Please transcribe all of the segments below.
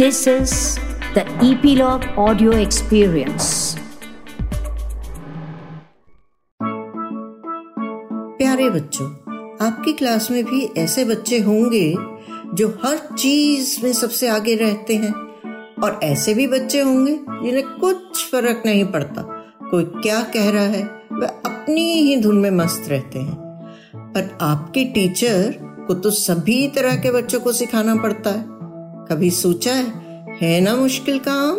This is the Epilogue Audio Experience. प्यारे बच्चों, आपकी क्लास में भी ऐसे बच्चे होंगे जो हर चीज़ में सबसे आगे रहते हैं। और ऐसे भी बच्चे होंगे जिन्हें कुछ फ़र्क नहीं पड़ता, कोई क्या कह रहा है वह अपनी ही धुन में मस्त रहते हैं। पर आपके टीचर को तो सभी तरह के बच्चों को सिखाना पड़ता है। कभी सोचा है है ना मुश्किल काम?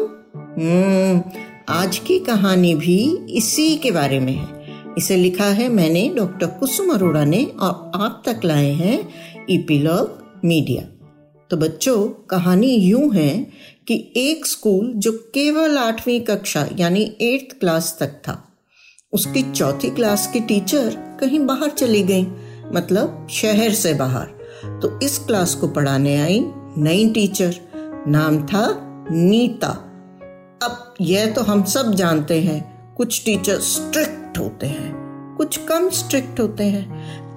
हम्म आज की कहानी भी इसी के बारे में है। इसे लिखा है मैंने, डॉक्टर कुसुम अरोड़ा ने, और आप तक लाए हैं ईपीलॉग मीडिया तो बच्चों, कहानी यूँ है कि एक स्कूल जो केवल आठवीं कक्षा, यानी एट्थ क्लास तक था, उसकी चौथी क्लास की टीचर कहीं बाहर चली गई मतलब शहर से बाहर। तो इस क्लास को पढ़ाने आई नई टीचर नाम था नीता। अब यह तो हम सब जानते हैं, कुछ टीचर स्ट्रिक्ट होते हैं, कुछ कम स्ट्रिक्ट होते हैं,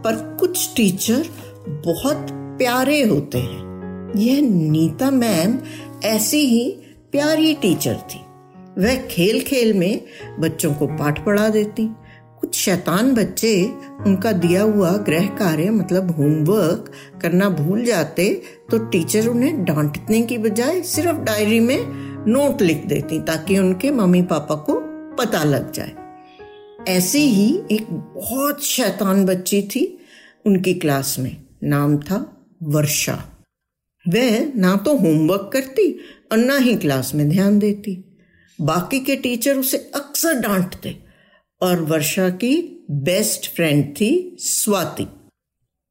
पर कुछ टीचर बहुत प्यारे होते हैं। यह नीता मैम ऐसी ही प्यारी टीचर थी। वह खेल खेल में बच्चों को पाठ पढ़ा देती कुछ शैतान बच्चे उनका दिया हुआ गृह कार्य मतलब होमवर्क करना भूल जाते तो टीचर उन्हें डांटने की बजाय सिर्फ़ डायरी में नोट लिख देती ताकि उनके मम्मी पापा को पता लग जाए। ऐसी ही एक बहुत शैतान बच्ची थी उनकी क्लास में। नाम था वर्षा। वह ना तो होमवर्क करती और ना ही क्लास में ध्यान देती। बाकी के टीचर उसे अक्सर डांटते। और वर्षा की बेस्ट फ्रेंड थी स्वाति।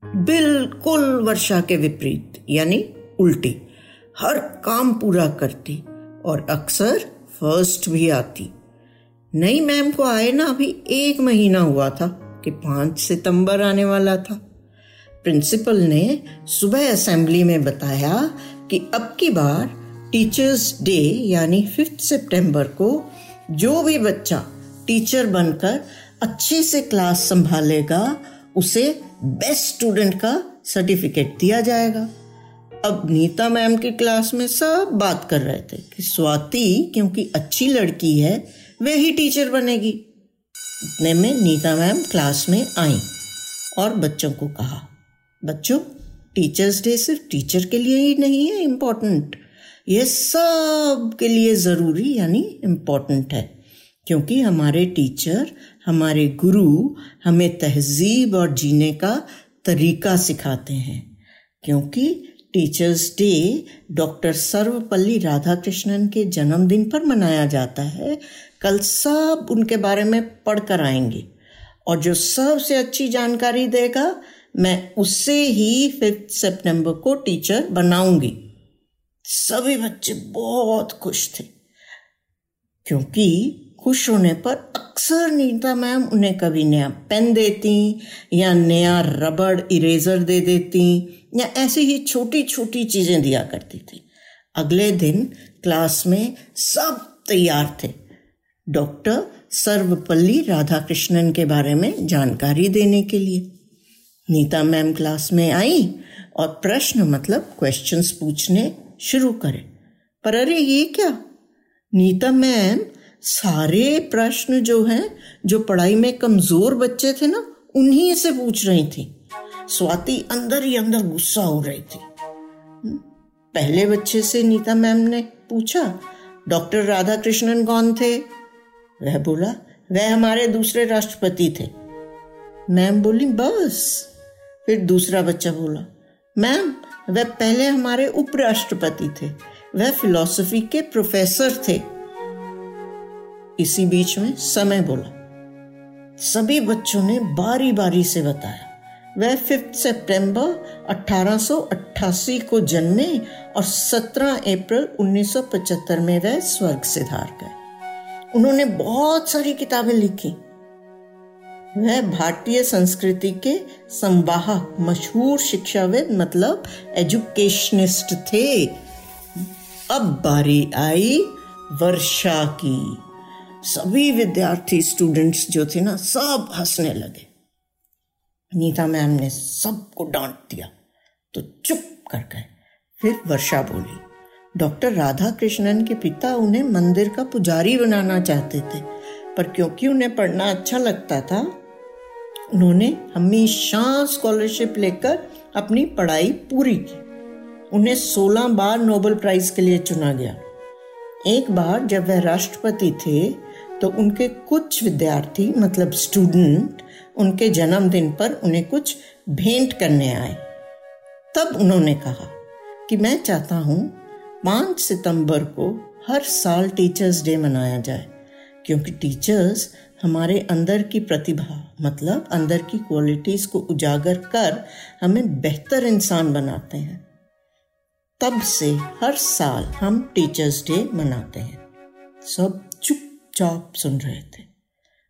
बिल्कुल वर्षा के विपरीत, यानी उल्टी। हर काम पूरा करती और अक्सर फ़र्स्ट भी आती। नई मैम को आए ना अभी एक महीना हुआ था कि पाँच सितंबर आने वाला था। प्रिंसिपल ने सुबह असेंबली में बताया कि अब की बार टीचर्स डे, यानी फिफ्थ सितंबर को जो भी बच्चा टीचर बनकर अच्छे से क्लास संभालेगा, उसे बेस्ट स्टूडेंट का सर्टिफिकेट दिया जाएगा। अब नीता मैम की क्लास में सब बात कर रहे थे कि स्वाति, क्योंकि अच्छी लड़की है, वह ही टीचर बनेगी। इतने में नीता मैम क्लास में आई और बच्चों को कहा, बच्चों, टीचर्स डे सिर्फ़ टीचर के लिए ही नहीं है इम्पोर्टेंट यह सब के लिए ज़रूरी यानी इम्पोर्टेंट है। क्योंकि हमारे टीचर हमारे गुरु हमें तहजीब और जीने का तरीका सिखाते हैं। क्योंकि teachers day doctor Sarvepalli Radhakrishnan के जन्मदिन पर मनाया जाता है। कल सब उनके बारे में पढ़ कर आएँगे। और जो सबसे अच्छी जानकारी देगा, मैं उससे ही फिफ्थ सितंबर को टीचर बनाऊँगी। सभी बच्चे बहुत खुश थे। क्योंकि खुश होने पर अक्सर नीता मैम, उन्हें कभी नया पेन देती या नया रबड़ इरेजर दे देती या ऐसी ही छोटी छोटी चीज़ें दिया करती थी। अगले दिन क्लास में सब तैयार थे। डॉक्टर सर्वपल्ली राधाकृष्णन के बारे में जानकारी देने के लिए। नीता मैम क्लास में आई और प्रश्न मतलब क्वेश्चंस पूछने शुरू करे। पर अरे ये क्या? नीता मैम सारे प्रश्न जो हैं जो पढ़ाई में कमज़ोर बच्चे थे ना उन्हीं से पूछ रही थी। स्वाति अंदर ही अंदर गुस्सा हो रही थी। हम्म, पहले बच्चे से नीता मैम ने पूछा डॉक्टर राधा कृष्णन कौन थे? वह बोला वह हमारे दूसरे राष्ट्रपति थे। मैम बोली बस। फिर दूसरा बच्चा बोला मैम वह पहले हमारे उपराष्ट्रपति थे। वह फिलॉसफी के प्रोफेसर थे। इसी बीच में समय बोला। सभी बच्चों ने बारी बारी से बताया, वह फिफ्थ सितंबर 1888 को जन्मे और 17 अप्रैल 1975 में वह स्वर्ग से धार गए। उन्होंने बहुत सारी किताबें लिखी। वह भारतीय संस्कृति के संवाहक, मशहूर शिक्षाविद मतलब एजुकेशनिस्ट थे। अब बारी आई वर्षा की। सभी विद्यार्थी स्टूडेंट्स जो थे ना, सब हंसने लगे। नीता मैम ने सबको डांट दिया। तो चुप कर गए। फिर वर्षा बोली, डॉक्टर राधा कृष्णन के पिता उन्हें मंदिर का पुजारी बनाना चाहते थे, पर क्योंकि उन्हें पढ़ना अच्छा लगता था, उन्होंने हमेशा स्कॉलरशिप लेकर अपनी पढ़ाई पूरी की। उन्हें 16 बार नोबेल प्राइज के लिए चुना गया। एक बार जब वह राष्ट्रपति थे तो उनके कुछ विद्यार्थी मतलब स्टूडेंट उनके जन्मदिन पर उन्हें कुछ भेंट करने आए। तब उन्होंने कहा कि मैं चाहता हूँ पाँच सितंबर को हर साल टीचर्स डे मनाया जाए, क्योंकि टीचर्स हमारे अंदर की प्रतिभा मतलब अंदर की क्वालिटीज को उजागर कर हमें बेहतर इंसान बनाते हैं। तब से हर साल हम टीचर्स डे मनाते हैं। सब चुपचाप सुन रहे थे।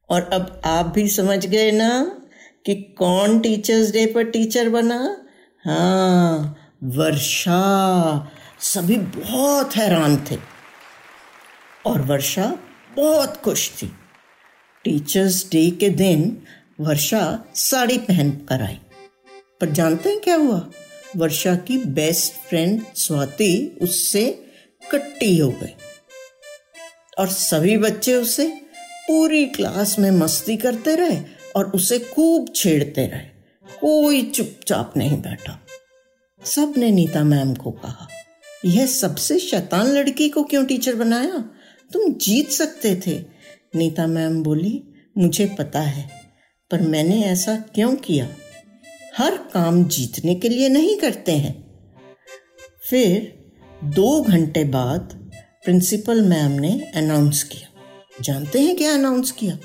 और अब आप भी समझ गए ना कि कौन टीचर्स डे पर टीचर बना? हाँ वर्षा। सभी बहुत हैरान थे। और वर्षा बहुत खुश थी। टीचर्स डे के दिन वर्षा साड़ी पहन कर आई। पर जानते हैं क्या हुआ? वर्षा की बेस्ट फ्रेंड स्वाति उससे कट्टी हो गई। और सभी बच्चे उसे पूरी क्लास में मस्ती करते रहे और उसे खूब छेड़ते रहे। कोई चुपचाप नहीं बैठा। सबने नीता मैम को कहा, यह सबसे शैतान लड़की को क्यों टीचर बनाया? तुम जीत सकते थे। नीता मैम बोली, मुझे पता है, पर मैंने ऐसा क्यों किया? हर काम जीतने के लिए नहीं करते हैं। फिर दो घंटे बाद प्रिंसिपल मैम ने अनाउंस किया। जानते हैं क्या अनाउंस किया?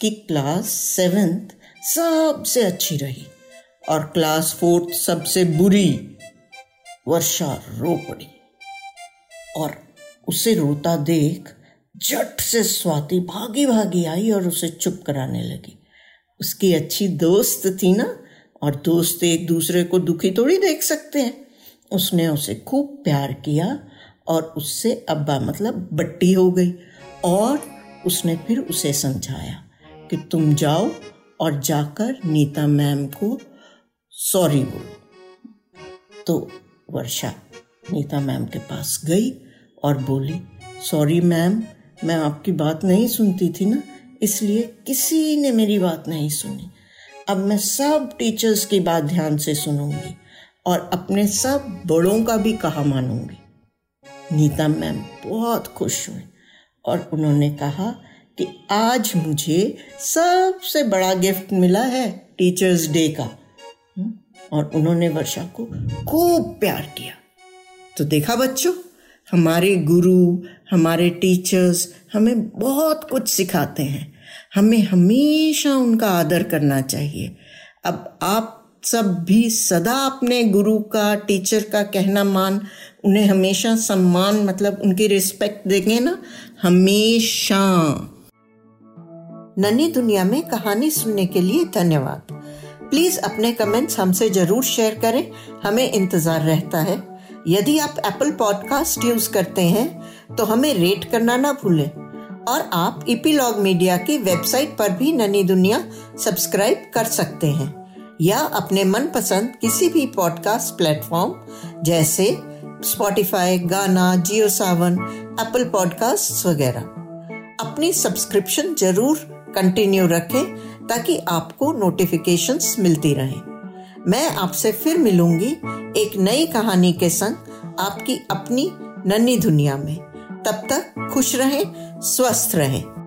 कि क्लास सेवेंथ सबसे अच्छी रही और क्लास फोर्थ सबसे बुरी वर्षा रो पड़ी और उसे रोता देख झट से स्वाति भागी भागी आई और उसे चुप कराने लगी। उसकी अच्छी दोस्त थी ना? और दोस्त एक दूसरे को दुखी थोड़ी देख सकते हैं। उसने उसे खूब प्यार किया और उससे अब्बा मतलब बट्टी हो गई और उसने फिर उसे समझाया कि तुम जाओ और जाकर नीता मैम को सॉरी बोलो। तो वर्षा नीता मैम के पास गई और बोली, सॉरी मैम, मैं आपकी बात नहीं सुनती थी ना, इसलिए किसी ने मेरी बात नहीं सुनी। अब मैं सब टीचर्स की बात ध्यान से सुनूँगी और अपने सब बड़ों का भी कहा मानूँगी। नीता मैम बहुत खुश हुई और उन्होंने कहा कि आज मुझे सबसे बड़ा गिफ्ट मिला है टीचर्स डे का। हम्म, और उन्होंने वर्षा को खूब प्यार किया। तो देखा बच्चों हमारे गुरु हमारे टीचर्स हमें बहुत कुछ सिखाते हैं। हमें हमेशा उनका आदर करना चाहिए। अब आप सब भी सदा अपने गुरु का टीचर का कहना मान, उन्हें हमेशा सम्मान मतलब उनकी रिस्पेक्ट देंगे ना, हमेशा। नन्ही दुनिया में कहानी सुनने के लिए धन्यवाद। प्लीज़ अपने कमेंट्स हमसे ज़रूर शेयर करें, हमें इंतज़ार रहता है। यदि आप एप्पल पॉडकास्ट यूज़ करते हैं तो हमें रेट करना ना भूलें। और आप इपीलॉग मीडिया की वेबसाइट पर भी ननी दुनिया सब्सक्राइब कर सकते हैं। या अपने मनपसंद किसी भी पॉडकास्ट प्लेटफॉर्म जैसे स्पॉटिफाई गाना जियो सावन एप्पल पॉडकास्ट वगैरह। अपनी सब्सक्रिप्शन ज़रूर कंटिन्यू रखें, ताकि आपको नोटिफिकेशंस मिलती रहें। मैं आपसे फिर मिलूँगी एक नई कहानी के संग आपकी अपनी नन्ही दुनिया में। तब तक खुश रहें, स्वस्थ रहें।